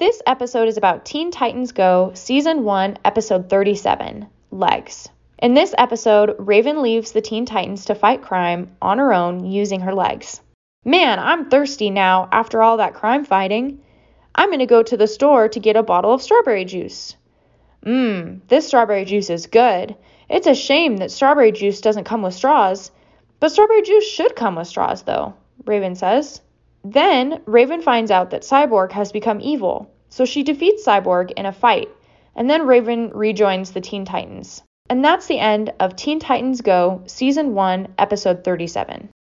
This episode is about Teen Titans Go, Season 1, Episode 37 Legs. In this episode, Raven leaves the Teen Titans to fight crime on her own using her legs. Man, I'm thirsty now after all that crime fighting. I'm gonna go to the store to get a bottle of strawberry juice. Mmm, this strawberry juice is good. It's a shame that strawberry juice doesn't come with straws. But strawberry juice should come with straws, though, Raven says. Then, Raven finds out that Cyborg has become evil, so she defeats Cyborg in a fight, and then Raven rejoins the Teen Titans. And that's the end of Teen Titans Go, Season 1, Episode 37.